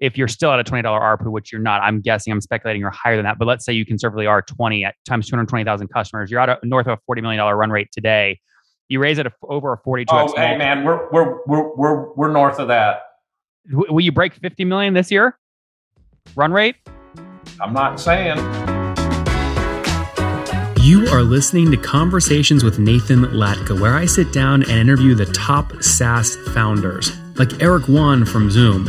if you're still at a $20 ARPU, which you're not, I'm guessing, I'm speculating you're higher than that, but let's say you conservatively are 20 at times 220,000 customers, you're at a north of a $40 million run rate today. You raise it over a 42 Oh, hey man, we're, we're, we're, we're, we're north of that. Will you break 50 million this year? Run rate? I'm not saying. You are listening to Conversations with Nathan Latka, where I sit down and interview the top SaaS founders, like Eric Yuan from Zoom.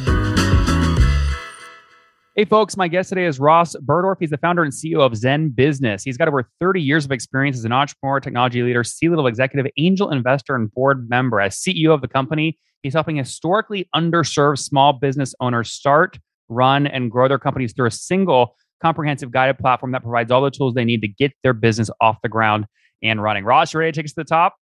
Hey, folks, my guest today is Ross Buhrdorf. He's the founder and CEO of Zen Business. He's got over 30 years of experience as an entrepreneur, technology leader, C level executive, angel investor, and board member. As CEO of the company, he's helping historically underserved small business owners start, run, and grow their companies through a single comprehensive guided platform that provides all the tools they need to get their business off the ground and running. Ross, you ready to take us to the top?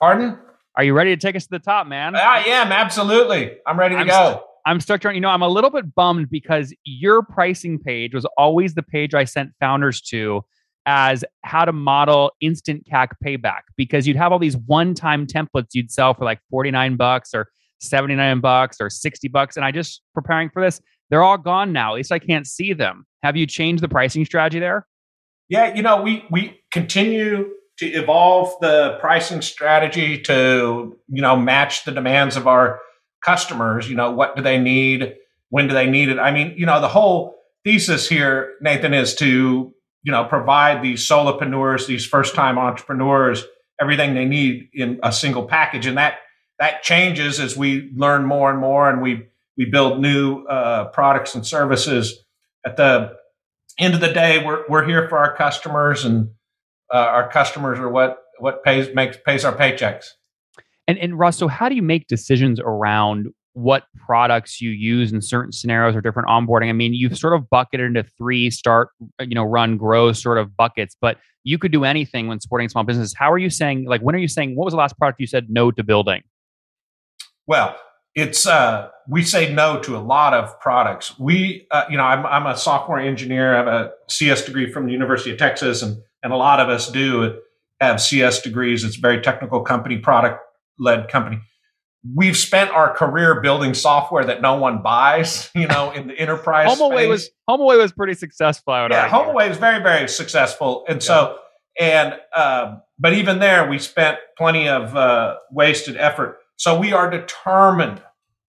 Pardon? Are you ready to take us to the top, man? I am absolutely. I'm ready to I'm go. st- I'm stuck trying. You know, I'm a little bit bummed because your pricing page was always the page I sent founders to as how to model instant CAC payback because you'd have all these one-time templates you'd sell for like 49 bucks or 79 bucks or 60 bucks. And I just preparing for this, they're all gone now. At least I can't see them. Have you changed the pricing strategy there? Yeah, you know, we we continue to evolve the pricing strategy to, you know, match the demands of our customers. You know, what do they need? When do they need it? I mean, you know, the whole thesis here, Nathan, is to, you know, provide these solopreneurs, these first time entrepreneurs, everything they need in a single package. And that that changes as we learn more and more and we we build new uh, products and services. At the end of the day, we're we're here for our customers, and uh, our customers are what what pays makes pays our paychecks. And and Russ, so how do you make decisions around what products you use in certain scenarios or different onboarding? I mean, you've sort of bucketed into three start, you know, run, grow sort of buckets, but you could do anything when supporting small businesses. How are you saying, like, when are you saying, what was the last product you said no to building? Well, it's uh, we say no to a lot of products. We, uh, you know, I'm, I'm a software engineer. I have a CS degree from the University of Texas, and and a lot of us do have CS degrees. It's a very technical company, product led company. We've spent our career building software that no one buys. You know, in the enterprise. HomeAway space. was HomeAway was pretty successful. I would yeah, argue. HomeAway was very very successful, and so and um, but even there, we spent plenty of uh, wasted effort. So we are determined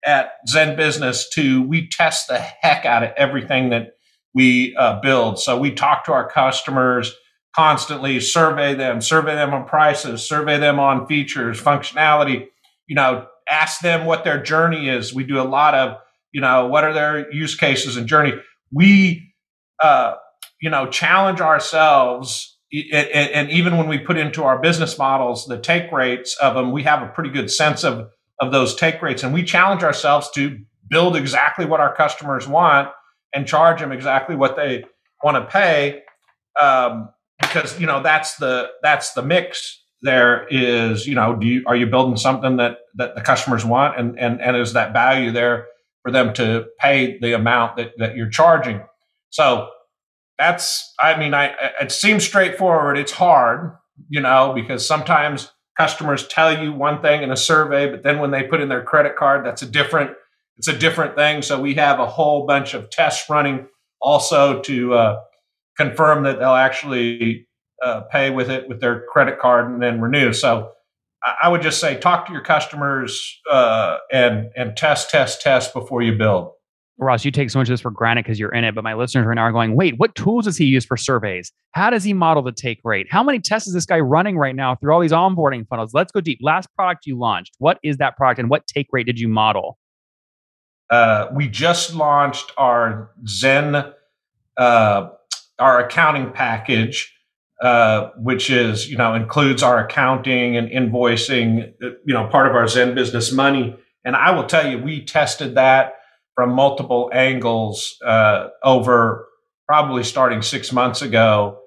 at Zen Business to we test the heck out of everything that we uh, build. So we talk to our customers constantly, survey them, survey them on prices, survey them on features, functionality. You know, ask them what their journey is. We do a lot of you know what are their use cases and journey. We uh, you know challenge ourselves and, even when we put into our business models the take rates of them, we have a pretty good sense of of those take rates, and we challenge ourselves to build exactly what our customers want and charge them exactly what they want to pay, um, because you know that's the that's the mix. There is, you know, do you are you building something that that the customers want, and and and is that value there for them to pay the amount that that you're charging? So that's i mean i it seems straightforward it's hard you know because sometimes customers tell you one thing in a survey but then when they put in their credit card that's a different it's a different thing so we have a whole bunch of tests running also to uh, confirm that they'll actually uh, pay with it with their credit card and then renew so i, would just say talk to your customers uh, and and test test test before you build Ross, you take so much of this for granted because you're in it, but my listeners right now are going, wait, what tools does he use for surveys? How does he model the take rate? How many tests is this guy running right now through all these onboarding funnels? Let's go deep. Last product you launched, what is that product and what take rate did you model? Uh, we just launched our Zen, uh, our accounting package, uh, which is, you know, includes our accounting and invoicing, you know, part of our Zen business money. And I will tell you, we tested that from multiple angles uh, over probably starting six months ago.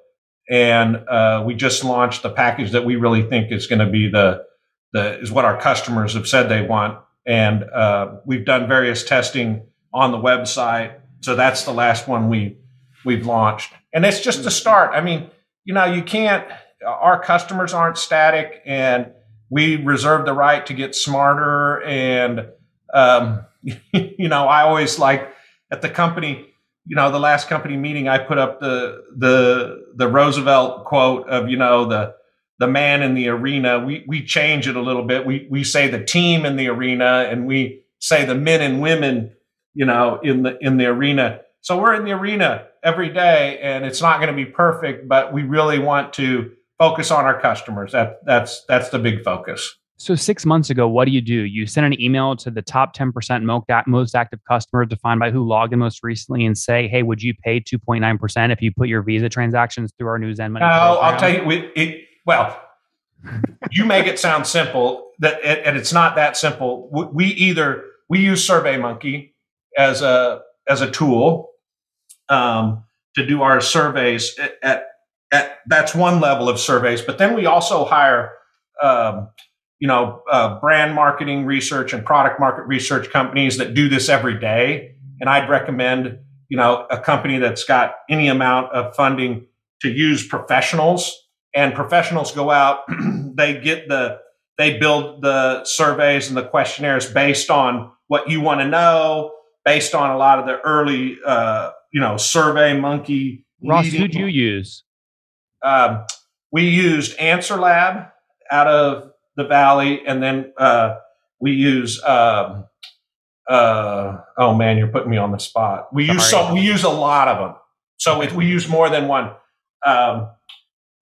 and uh, we just launched the package that we really think is going to be the the is what our customers have said they want, and uh, we've done various testing on the website. So that's the last one we we've launched, and it's just a start. I mean, you know, you can't. Our customers aren't static, and we reserve the right to get smarter. And um, you know, I always like at the company you know, the last company meeting, I put up the the the Roosevelt quote of you know the the man in the arena. We we change it a little bit. We we say the team in the arena, and we say the men and women, you know, in the in the arena. So we're in the arena every day, and it's not going to be perfect, but we really want to focus on our customers. That that's that's the big focus. So six months ago, what do you do? You send an email to the top 10% most active customers defined by who logged in most recently and say, hey, would you pay 2.9% if you put your Visa transactions through our new Zen Money? No, I'll tell you, it, it, well, you make it sound simple, that and it's not that simple. We either, we use SurveyMonkey as a, as a tool um, to do our surveys at, at, at, that's one level of surveys, but then we also hire um, you know, uh, brand marketing research and product market research companies that do this every day. And I'd recommend, you know, a company that's got any amount of funding to use professionals and professionals go out, they get the, they build the surveys and the questionnaires based on what you want to know, based on a lot of the early, uh, you know, survey monkey. Ross, who'd you use? Um, we used Answer Lab out of the valley, and then uh, we use. Um, uh, oh man, you're putting me on the spot. We use some. We use a lot of them. So if we use more than one. Um,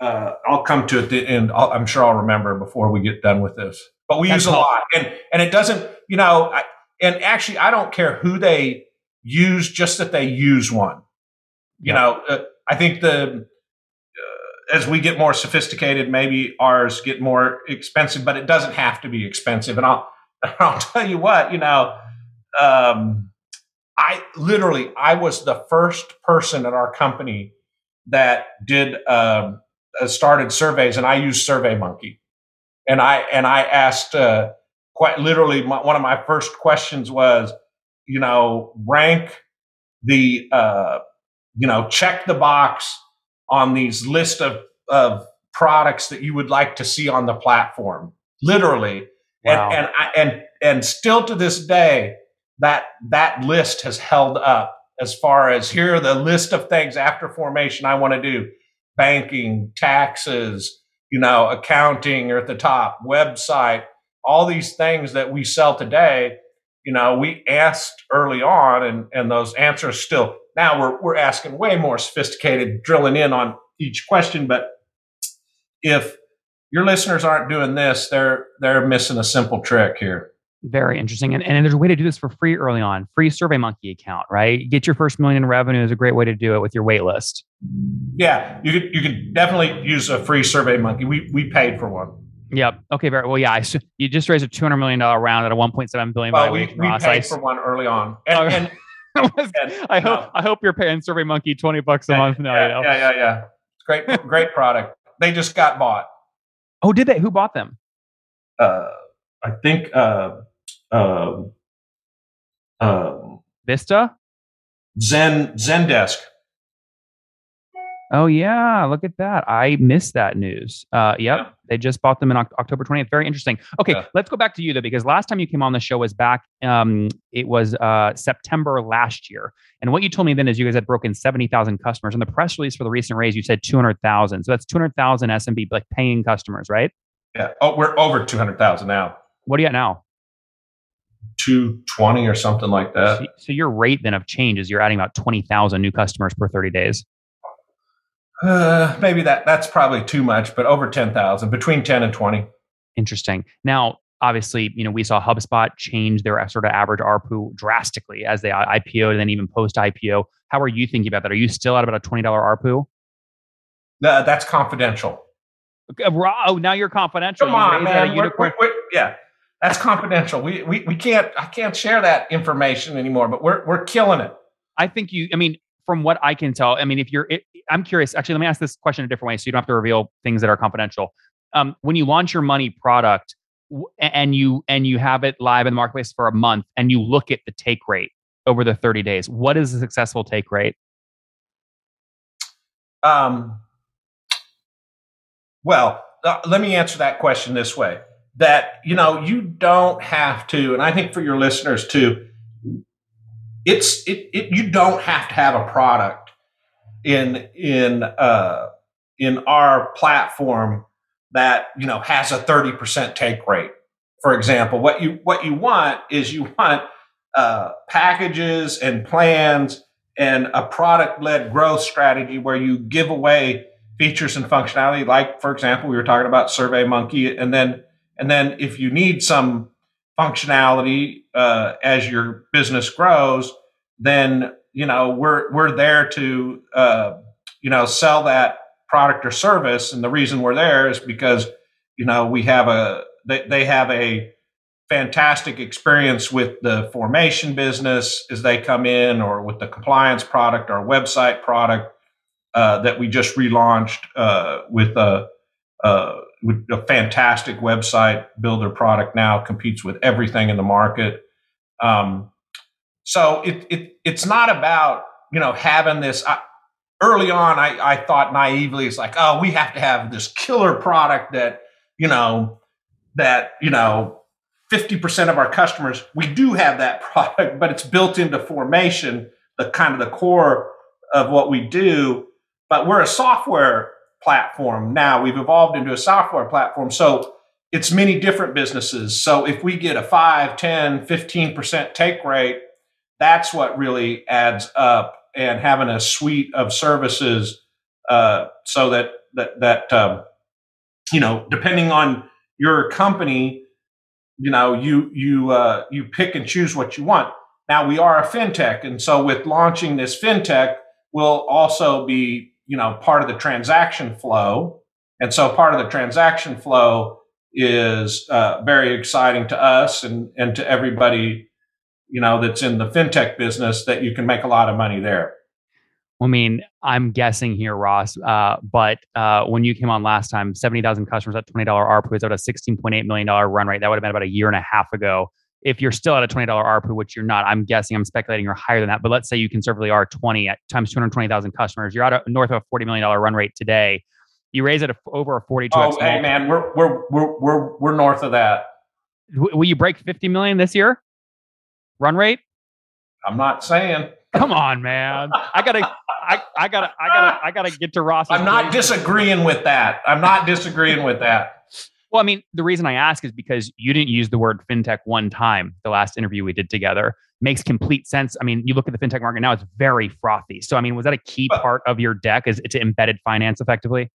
uh, I'll come to it, and i am sure I'll remember before we get done with this. But we That's use a lot, and and it doesn't, you know, I, and actually, I don't care who they use, just that they use one. You know, uh, I think the as we get more sophisticated, maybe ours get more expensive, but it doesn't have to be expensive. And I'll I'll tell you what, you know, um, I literally I was the first person at our company that did um, uh, started surveys, and I used SurveyMonkey, and I and I asked uh, quite literally my, one of my first questions was, you know, rank the uh, you know check the box on these list of, of products that you would like to see on the platform, literally. Wow. And, and, and, and still to this day, that, that list has held up as far as here are the list of things after formation I want to do banking, taxes, you know, accounting are at the top, website, all these things that we sell today. You know, we asked early on and, and those answers still now we're, we're asking way more sophisticated, drilling in on each question. But if your listeners aren't doing this, they're they're missing a simple trick here. Very interesting. And, and there's a way to do this for free early on. Free SurveyMonkey account, right? Get your first million in revenue is a great way to do it with your wait list. Yeah, you could you could definitely use a free SurveyMonkey. We we paid for one. Yep. Okay. Very well. Yeah. I, you just raised a two hundred million dollar round at a one point seven billion. Well, we, we paid I, for one early on, and, oh. and was, I hope no. I hope you're paying SurveyMonkey twenty bucks a yeah, month now. Yeah, you know? yeah, yeah, yeah. Great, great product. They just got bought. Oh, did they? Who bought them? Uh, I think uh, uh, uh, Vista. Zen Zendesk. Oh yeah, look at that. I missed that news. Uh, yep, yeah. they just bought them in October 20th. Very interesting. Okay, yeah. let's go back to you though, because last time you came on the show was back. Um, it was uh, September last year, and what you told me then is you guys had broken 70,000 customers. In the press release for the recent raise, you said 200,000. So that's 200,000 SMB like paying customers, right? Yeah. Oh, we're over 200,000 now. What do you got now? 220 or something like that. So, so your rate then of change is you're adding about 20,000 new customers per 30 days. Uh, maybe that that's probably too much, but over 10,000, between 10 and 20. Interesting. Now, obviously, you know, we saw HubSpot change their sort of average ARPU drastically as they IPO and then even post IPO. How are you thinking about that? Are you still at about a $20 ARPU? Uh, that's confidential. Oh, now you're confidential. Come on, man. We're, we're, we're, yeah, that's confidential. We, we we can't. I can't share that information anymore. But we're we're killing it. I think you. I mean, from what I can tell, I mean, if you're, I'm curious. Actually, let me ask this question a different way, so you don't have to reveal things that are confidential. Um, when you launch your money product and you and you have it live in the marketplace for a month, and you look at the take rate over the 30 days, what is a successful take rate? Um, well, uh, let me answer that question this way: that you know, you don't have to, and I think for your listeners too, it's it, it you don't have to have a product in in uh, in our platform that you know has a 30% take rate. For example what you what you want is you want uh, packages and plans and a product led growth strategy where you give away features and functionality. Like for example we were talking about survey monkey and then and then if you need some functionality uh, as your business grows then you know we're we're there to uh, you know sell that product or service. And the reason we're there is because you know we have a they, they have a fantastic experience with the formation business as they come in or with the compliance product our website product uh, that we just relaunched uh, with a uh, with a fantastic website builder product now competes with everything in the market. Um, so it, it it's not about you know having this. Early on, I, I thought naively, it's like, oh, we have to have this killer product that you know that you know 50% of our customers we do have that product but it's built into formation the kind of the core of what we do. But we're a software platform now. We've evolved into a software platform. So it's many different businesses. So if we get a 5 10 15% take rate that's what really adds up and having a suite of services uh, so that that that um, you know depending on your company you know you you uh, you pick and choose what you want. Now we are a fintech and so with launching this fintech we'll also be you know part of the transaction flow. And so part of the transaction flow is uh, very exciting to us and and to everybody you know, that's in the fintech business that you can make a lot of money there. I mean, I'm guessing here, Ross, uh, but uh, when you came on last time, 70,000 customers at $20 ARPU is at a $16.8 million run rate. That would have been about a year and a half ago. If you're still at a $20 ARPU, which you're not, I'm guessing, I'm speculating you're higher than that. But let's say you conservatively are 20 at times 220,000 customers. You're at a north of a $40 million run rate today. You raise it over a 42. Oh, hey, man, we're, we're, we're, we're, we're north of that. Will you break 50 million this year? Run rate? I'm not saying. Come on, man. I gotta, I, I gotta, I gotta, I gotta get to Ross. I'm not disagreeing with that. I'm not disagreeing with that. Well, I mean, the reason I ask is because you didn't use the word fintech one time. The last interview we did together makes complete sense. I mean, you look at the fintech market now; it's very frothy. So, I mean, was that a key part of your deck? Is it embedded finance effectively?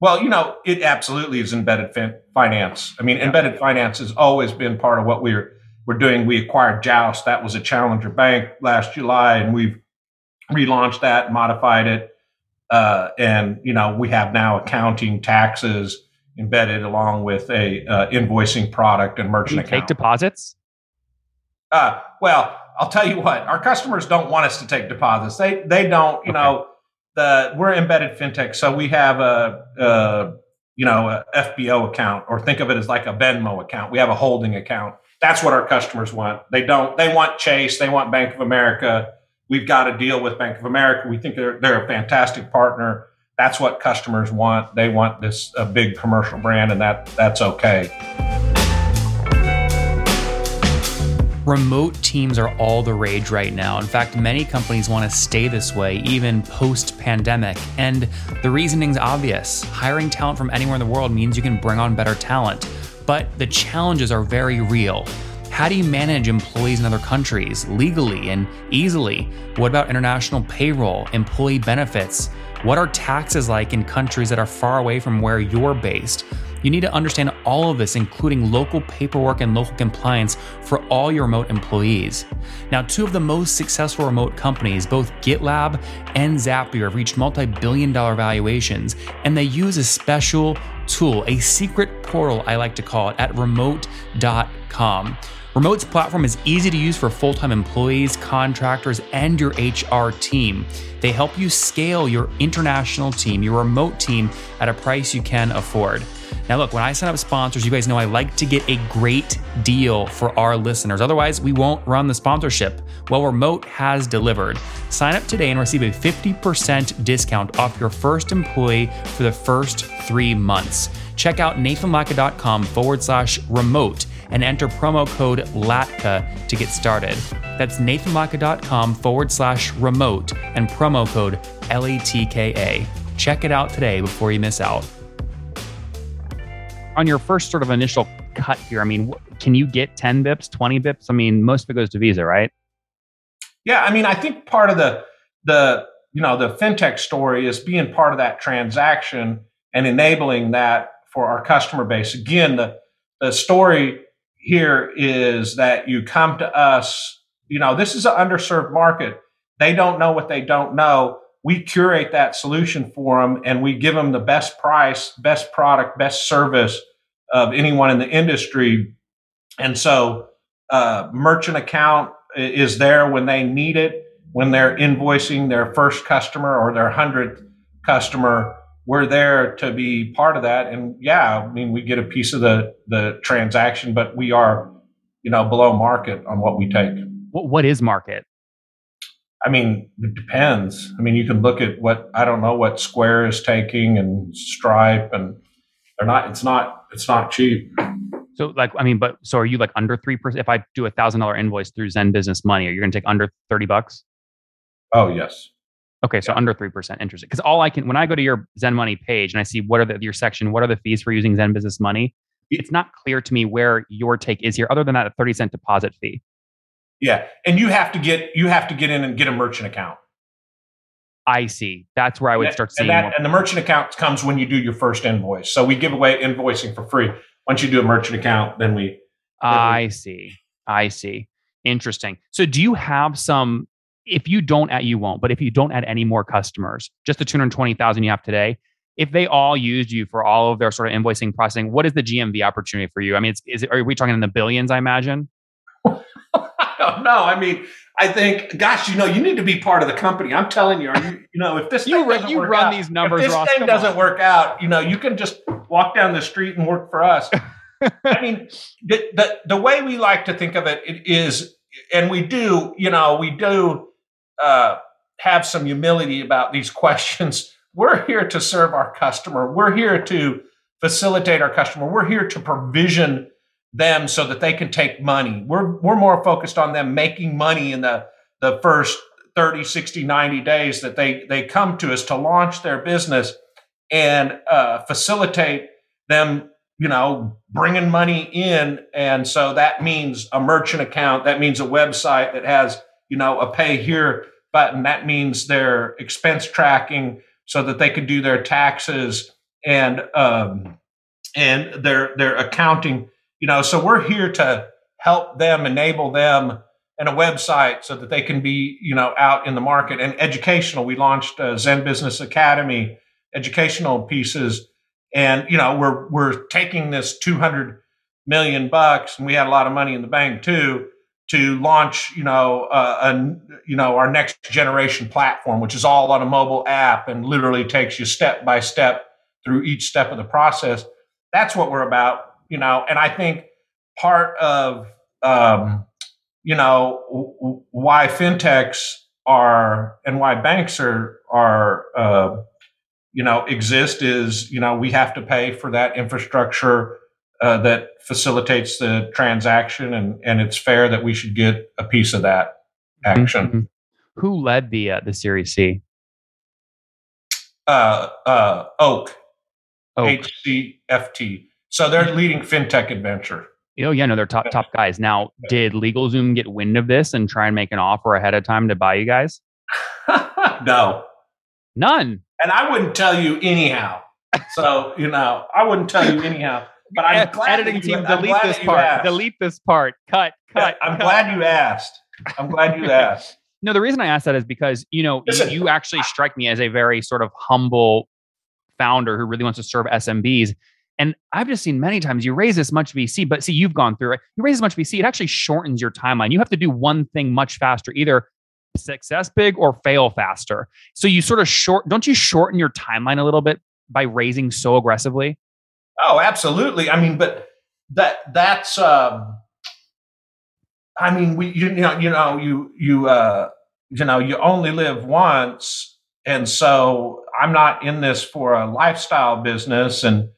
Well, you know, it absolutely is embedded fin- finance. I mean, embedded finance has always been part of what we're we're doing. We acquired Joust. That was a challenger bank last July, and we've relaunched that, modified it, uh, and you know we have now accounting, taxes embedded along with a uh, invoicing product and merchant account. Take deposits. Uh, well, I'll tell you what. Our customers don't want us to take deposits. They they don't. You okay. know, the we're embedded fintech, so we have a, a you know a FBO account, or think of it as like a Venmo account. We have a holding account that's what our customers want. They don't. They want Chase. They want Bank of America. We've got to deal with Bank of America. We think they're they're a fantastic partner. That's what customers want. They want this a big commercial brand, and that that's okay. Remote teams are all the rage right now. In fact, many companies want to stay this way even post pandemic. And the reasoning's obvious hiring talent from anywhere in the world means you can bring on better talent but the challenges are very real. How do you manage employees in other countries legally and easily? What about international payroll, employee benefits? What are taxes like in countries that are far away from where you're based? You need to understand all of this, including local paperwork and local compliance for all your remote employees. Now, two of the most successful remote companies, both GitLab and Zapier, have reached multi billion dollar valuations, and they use a special tool, a secret portal, I like to call it, at remote.com. Remote's platform is easy to use for full time employees, contractors, and your HR team. They help you scale your international team, your remote team, at a price you can afford. Now, look, when I sign up sponsors, you guys know I like to get a great deal for our listeners. Otherwise, we won't run the sponsorship. Well, Remote has delivered. Sign up today and receive a 50% discount off your first employee for the first three months. Check out nathanlatka.com forward slash remote and enter promo code LATKA to get started. That's nathanlatka.com forward slash remote and promo code L A T K A. Check it out today before you miss out. On your first sort of initial cut here, I mean, can you get 10 bips, 20 bips? I mean, most of it goes to Visa, right? Yeah, I mean, I think part of the the you know the fintech story is being part of that transaction and enabling that for our customer base. Again, the the story here is that you come to us, you know, this is an underserved market. They don't know what they don't know. We curate that solution for them and we give them the best price, best product, best service of anyone in the industry. And so, uh, merchant account is there when they need it, when they're invoicing their first customer or their hundredth customer we're there to be part of that. And yeah, I mean, we get a piece of the the transaction, but we are, you know, below market on what we take. What, what is market? I mean, it depends. I mean, you can look at what I don't know what Square is taking and Stripe, and they're not. It's not. It's not cheap. So, like, I mean, but so are you like under three percent? If I do a thousand dollar invoice through Zen Business Money, are you going to take under thirty bucks? Oh yes. Okay, so yeah. under three percent interest. Because all I can when I go to your Zen Money page and I see what are the your section, what are the fees for using Zen Business Money? It's not clear to me where your take is here, other than that a thirty cent deposit fee. Yeah, and you have to get you have to get in and get a merchant account. I see. That's where I would start seeing. And, that, and the merchant account comes when you do your first invoice. So we give away invoicing for free. Once you do a merchant account, then we. I see. I see. Interesting. So, do you have some if you don't add, you won't, but if you don't add any more customers, just the 220,000 you have today, if they all used you for all of their sort of invoicing processing, what is the GMV opportunity for you? I mean, it's, is it, are we talking in the billions, I imagine? I don't know. I mean, I think, gosh, you know, you need to be part of the company. I'm telling you, you, you know, if this you, run, you run out, these numbers, if this Ross, thing doesn't on. work out, you know, you can just walk down the street and work for us. I mean, the, the the way we like to think of it, it is, and we do, you know, we do uh, have some humility about these questions. We're here to serve our customer. We're here to facilitate our customer. We're here to provision them so that they can take money. We're, we're more focused on them making money in the, the first 30, 60, 90 days that they, they come to us to launch their business and uh, facilitate them, you know, bringing money in. And so that means a merchant account. That means a website that has you know, a pay here button. That means their expense tracking so that they can do their taxes and um, and their their accounting. You know, so we're here to help them, enable them, and a website so that they can be you know out in the market and educational. We launched Zen Business Academy educational pieces, and you know we're we're taking this two hundred million bucks, and we had a lot of money in the bank too to launch, you know, uh, a, you know, our next generation platform, which is all on a mobile app and literally takes you step by step through each step of the process. That's what we're about, you know. And I think part of, um, you know, w- why fintechs are and why banks are are, uh, you know, exist is, you know, we have to pay for that infrastructure uh, that facilitates the transaction, and and it's fair that we should get a piece of that action. Mm-hmm. Who led the uh, the Series C? Uh, uh, Oak, Oak, HCFT. So they're leading fintech adventure. Oh yeah, no, they're top top guys. Now, did LegalZoom get wind of this and try and make an offer ahead of time to buy you guys? no, none. And I wouldn't tell you anyhow. So you know, I wouldn't tell you anyhow. But I'm glad editing you, team I'm delete this you part. asked. Delete this part. Cut. Cut. I'm cut. glad you asked. I'm glad you asked. No, the reason I asked that is because you know you, Listen. you actually strike me as a very sort of humble founder who really wants to serve SMBs. And I've just seen many times you raise this much VC, but see, you've gone through it. You raise as much VC, it actually shortens your timeline. You have to do one thing much faster, either success big or fail faster. So you sort of short, don't you shorten your timeline a little bit by raising so aggressively? Oh, absolutely. I mean, but that that's um I mean, we you know, you know, you you uh you know, you only live once. And so I'm not in this for a lifestyle business. And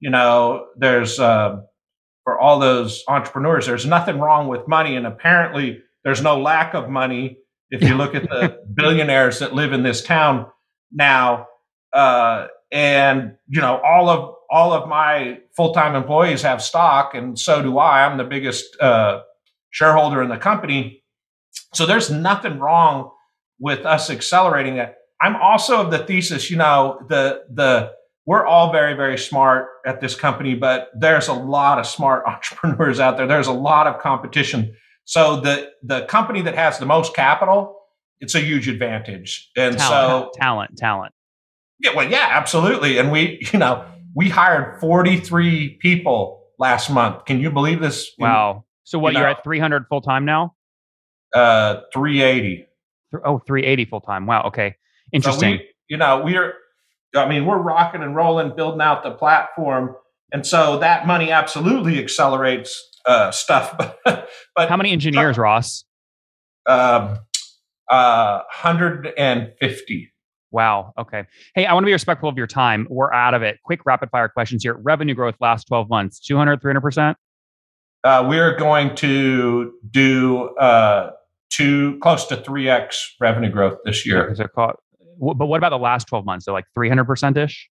you know, there's uh for all those entrepreneurs there's nothing wrong with money. And apparently there's no lack of money if you look at the billionaires that live in this town now. Uh and you know all of all of my full-time employees have stock and so do i. I'm the biggest uh, shareholder in the company. So there's nothing wrong with us accelerating it i'm also of the thesis you know the the we're all very very smart at this company but there's a lot of smart entrepreneurs out there. There's a lot of competition. So the the company that has the most capital it's a huge advantage. And Talent, so talent, talent. yeah, well, yeah, absolutely. And we, you know, we hired 43 people last month. Can you believe this? Wow. So what, you you're at 300 full time now? Uh, 380. Th- Oh, 380 full time. Wow. Okay. So Interesting. we, you know, we're, I mean, we're rocking and rolling, building out the platform. And so that money absolutely accelerates uh, stuff. But, but How many engineers, Ross? um, uh, 150. Wow. Okay. Hey, I want to be respectful of your time. We're out of it. Quick rapid fire questions here. Revenue growth last 12 months, 200, 300%? Uh, we're going to do uh, two, close to 3x revenue growth this year. Is it called- wh- But what about the last 12 months? So like 300% ish?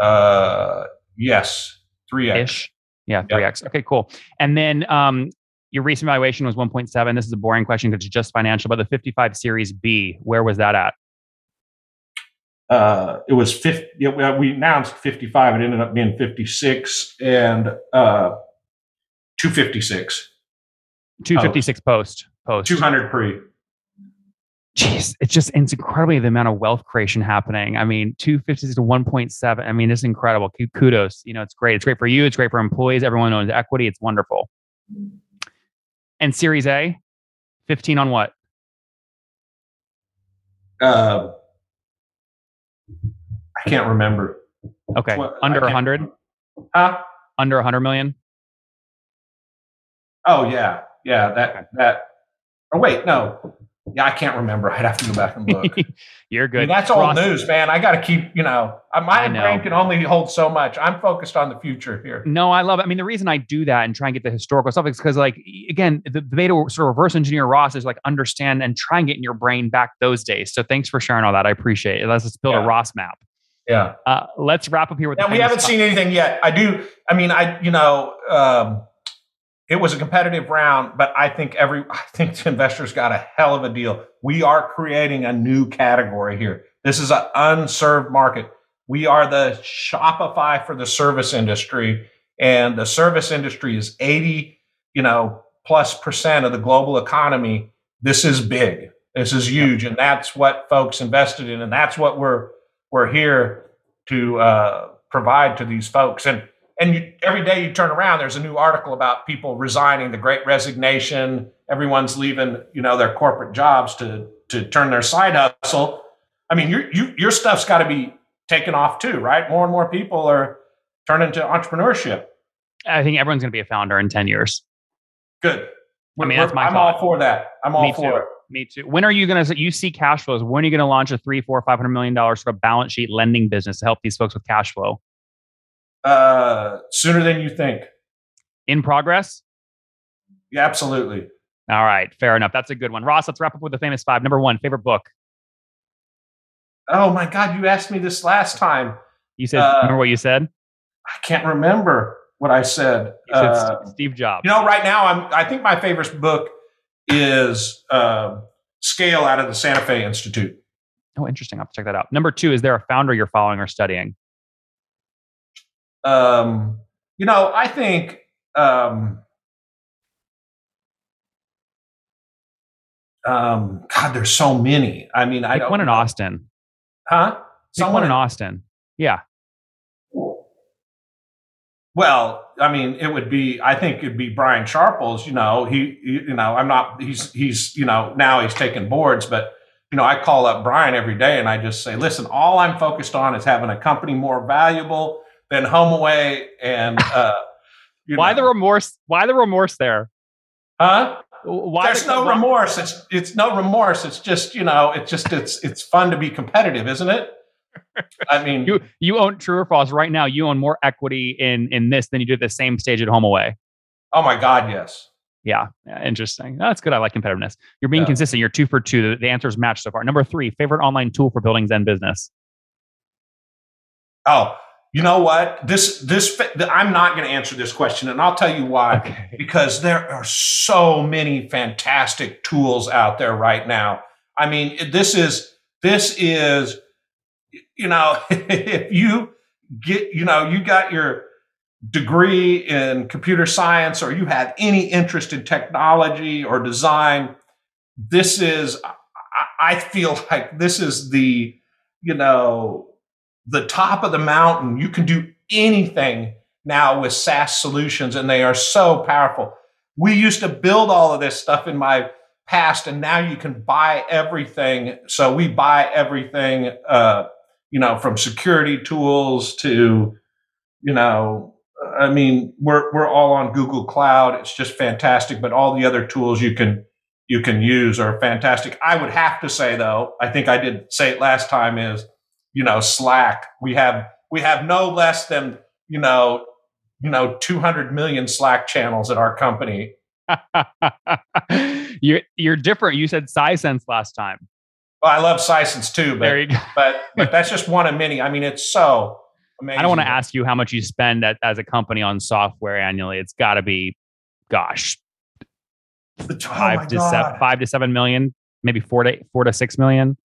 Uh, yes, 3x. Ish? Yeah, 3x. Okay, cool. And then um, your recent valuation was 1.7. This is a boring question because it's just financial, but the 55 Series B, where was that at? Uh, it was 50, yeah, we- we announced 55. It ended up being 56 and uh, 256, 256 post. Post. 200 pre. Jeez, it's just it's incredibly the amount of wealth creation happening. I mean, 256 to 1.7. I mean, it's incredible. Kudos. You know, it's great. It's great for you. It's great for employees. Everyone owns equity. It's wonderful. And Series A, 15 on what? Uh, I can't remember. Okay, What- under can't- 100, Huh? under a 100 million. Oh, yeah. Yeah. That, that. Oh, wait. No. Yeah, I can't remember. I'd have to go back and look. You're I good. mean, that's old Ross- news, man. I got to keep, you know, my know. brain can only hold so much. I'm focused on the future here. No, I love it. I mean, the reason I do that and try and get the historical stuff is because, like, again, the, the way to sort of reverse engineer Ross is like understand and try and get in your brain back those days. So thanks for sharing all that. I appreciate it. Let's build Yeah. a Ross map. Yeah. Uh, let's wrap up here with. Now the we haven't fi- seen anything yet. I do. I mean, I you know, um, it was a competitive round, but I think every I think the investors got a hell of a deal. We are creating a new category here. This is an unserved market. We are the Shopify for the service industry, and the service industry is eighty, you know, plus percent of the global economy. This is big. This is huge, and that's what folks invested in, and that's what we're we're here to uh, provide to these folks. And and you, every day you turn around, there's a new article about people resigning, the Great Resignation. Everyone's leaving, you know, their corporate jobs to to turn their side hustle. I mean, your you, your stuff's got to be taken off too, right? More and more people are turning to entrepreneurship. I think everyone's going to be a founder in 10 years. Good. I mean, that's my I'm thought. all for that. I'm all Me for too. it. Me too. When are you going to, you see cash flows. When are you going to launch a three, four, five hundred million dollar sort of balance sheet lending business to help these folks with cash flow? Uh, sooner than you think. In progress? Yeah, absolutely. All right. Fair enough. That's a good one. Ross, let's wrap up with the famous five. Number one, favorite book. Oh my God, you asked me this last time. You said, Uh, remember what you said? I can't remember what I said. Said Uh, Steve- Steve Jobs. you know, right now, I'm. I think my favorite book is uh, Scale out of the Santa Fe Institute. oh, interesting. I'll have to check that out. Number two, is there a founder you're following or studying? Um, you know, I think um, um, God, there's so many. I mean, I don't one in. Austin. huh? Someone one in in- Austin. Yeah. Well, I mean, it would be. I think it'd be Brian Sharples. You know, he. You know, I'm not. He's. He's. You know, now he's taking boards, but you know, I call up Brian every day and I just say, listen, all I'm focused on is having a company more valuable than HomeAway and. uh you Why know. the remorse? Why the remorse there? Huh? Why There's the- no why- remorse. It's it's no remorse. It's just you know. It's just it's it's fun to be competitive, isn't it? I mean, You you own true or false right now. You own more equity in in this than you do at the same stage at home away. oh my God, yes. Yeah, yeah, interesting. That's good. I like competitiveness. You're being Yeah. consistent. You're two for two. The, the answers match so far. Number three, favorite online tool for building Zen business. Oh, you know what? This this I'm not going to answer this question, and I'll tell you why. Okay. Because there are so many fantastic tools out there right now. I mean, this is this is you know, if you get you know you got your degree in computer science or you have any interest in technology or design, this is I, I feel like this is the you know the top of the mountain. You can do anything now with SaaS solutions, and they are so powerful. We used to build all of this stuff in my past, and now you can buy everything. So we buy everything, uh, you know, from security tools to, you know, I mean, we're we're all on Google Cloud. It's just fantastic. But all the other tools you can you can use are fantastic. I would have to say though, I think I did say it last time is, you know, Slack. We have we have no less than you know you know 200 million Slack channels at our company. you're you're different. You said Sense last time. Well, I love Sysons too, but There you go. but but that's just one of many. I mean, it's so amazing. I don't want to ask you how much you spend at, as a company on software annually. It's got to be, gosh, Oh five my to God. seven, five to seven million, maybe four to four to six million,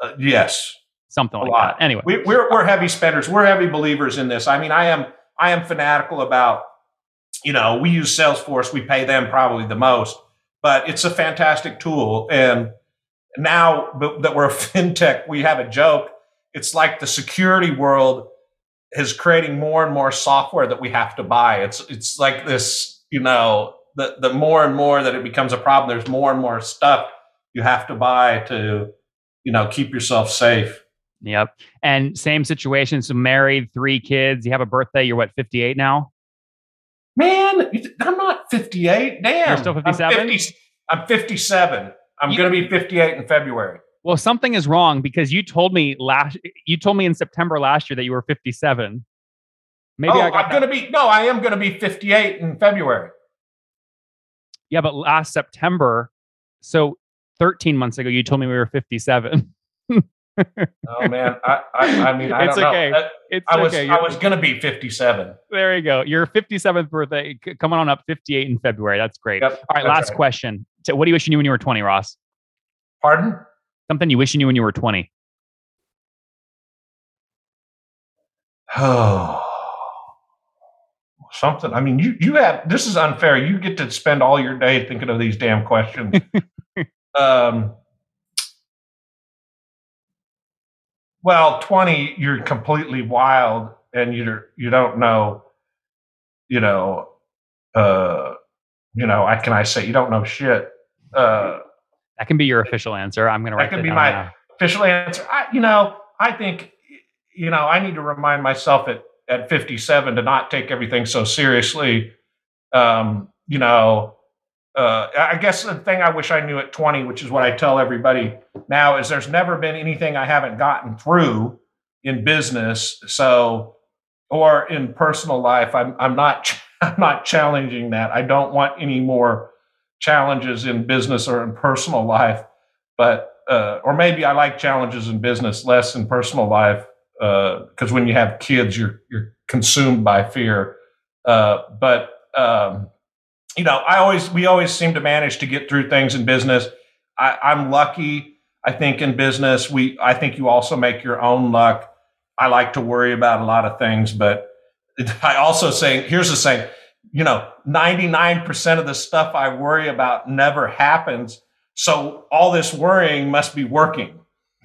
Uh, yes, something a like lot. that. Anyway, we, we're we're heavy spenders. We're heavy believers in this. I mean, I am I am fanatical about. You know, we use Salesforce. We pay them probably the most, but it's a fantastic tool. And now that we're a fintech, we have a joke. It's like the security world is creating more and more software that we have to buy. It's it's like this. You know, the the more and more that it becomes a problem, there's more and more stuff you have to buy to, you know, keep yourself safe. Yep. And same situation. So married, three kids. You have a birthday. You're what, 58 now? Man, I'm not 58. Damn. You're still 57? I'm, 50, I'm 57. I'm going to be 58 in February. Well, something is wrong because you told me last. You told me in September last year that you were 57. Maybe oh, I got I'm going to be, no, I am going to be 58 in February. Yeah, but last September, so 13 months ago, you told me we were 57. Oh, man. I, I, I mean, I It's don't okay. know. I, It's I was, okay. I You're- was going to be 57. there you go. Your 57th birthday coming on up 58 in February. That's great. Yep. All right, last right. question. So what do you wish you knew when you were 20, Ross? Pardon? Something you wish you knew when you were 20. Oh. Something. I mean, you, you have, this is unfair. You get to spend all your day thinking of these damn questions. um, well, 20, you're completely wild and you're, you don't know, you know, uh, you know, I can I say you don't know shit. Uh, That can be your official answer. I'm going to That write could that be down my- now. official answer. I, you know, I think, you know, I need to remind myself at, at 57 to not take everything so seriously. Um, you know, uh, I guess the thing I wish I knew at 20, which is what I tell everybody now, is there's never been anything I haven't gotten through in business. So, or in personal life, I'm, I'm not, I'm not challenging that. I don't want any more challenges in business or in personal life, but uh, or maybe I like challenges in business less in personal life because when you have kids, you're you're consumed by fear. Uh, but um, you know, I always we always seem to manage to get through things in business. I, I'm lucky. I think in business, we I think you also make your own luck. I like to worry about a lot of things, but I also saying, here's the saying, you know, 99% of the stuff I worry about never happens. So all this worrying must be working,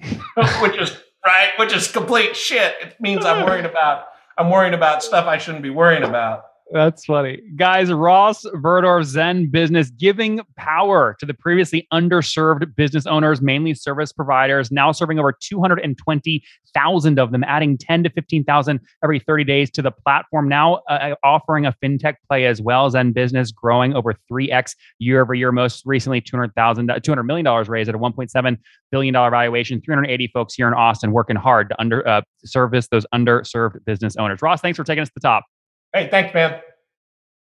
which is right, which is complete shit. It means I'm worrying about I'm worrying about stuff I shouldn't be worrying about. That's funny. Guys, Ross Buhrdorf Zen Business giving power to the previously underserved business owners, mainly service providers, now serving over 220,000 of them, adding 10 to 15,000 every 30 days to the platform. Now uh, offering a fintech play as well. Zen Business growing over 3x year over year. Most recently, $200,000, $200 million raised at a $1.7 billion valuation. 380 folks here in Austin working hard to under uh, service those underserved business owners. Ross, thanks for taking us to the top. Hey, thanks, man.